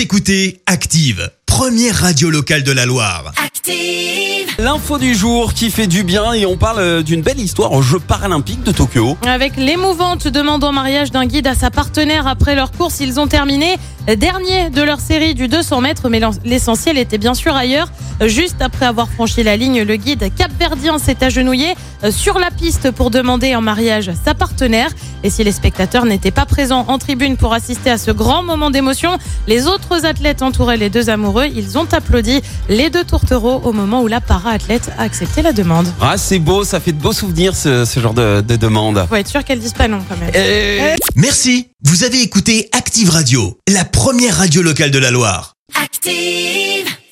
Vous écoutez Active, première radio locale de la Loire. Active. L'info du jour qui fait du bien et on parle euh, d'une belle histoire aux Jeux paralympiques de Tokyo. Avec l'émouvante demande en mariage d'un guide à sa partenaire après leur course, ils ont terminé dernier de leur série du 200 mètres, mais l'essentiel était bien sûr ailleurs. Juste après avoir franchi la ligne, le guide capverdien s'est agenouillé euh, sur la piste pour demander en mariage sa partenaire. Et si les spectateurs n'étaient pas présents en tribune pour assister à ce grand moment d'émotion, les autres athlètes entouraient les deux amoureux. Ils ont applaudi les deux tourtereaux au moment où la para-athlète a accepté la demande. Ah, c'est beau, ça fait de beaux souvenirs ce, ce genre de, de demande. Faut être sûr qu'elles disent pas non quand même. Et- Merci, vous avez écouté Active Radio, la première radio locale de la Loire. Active.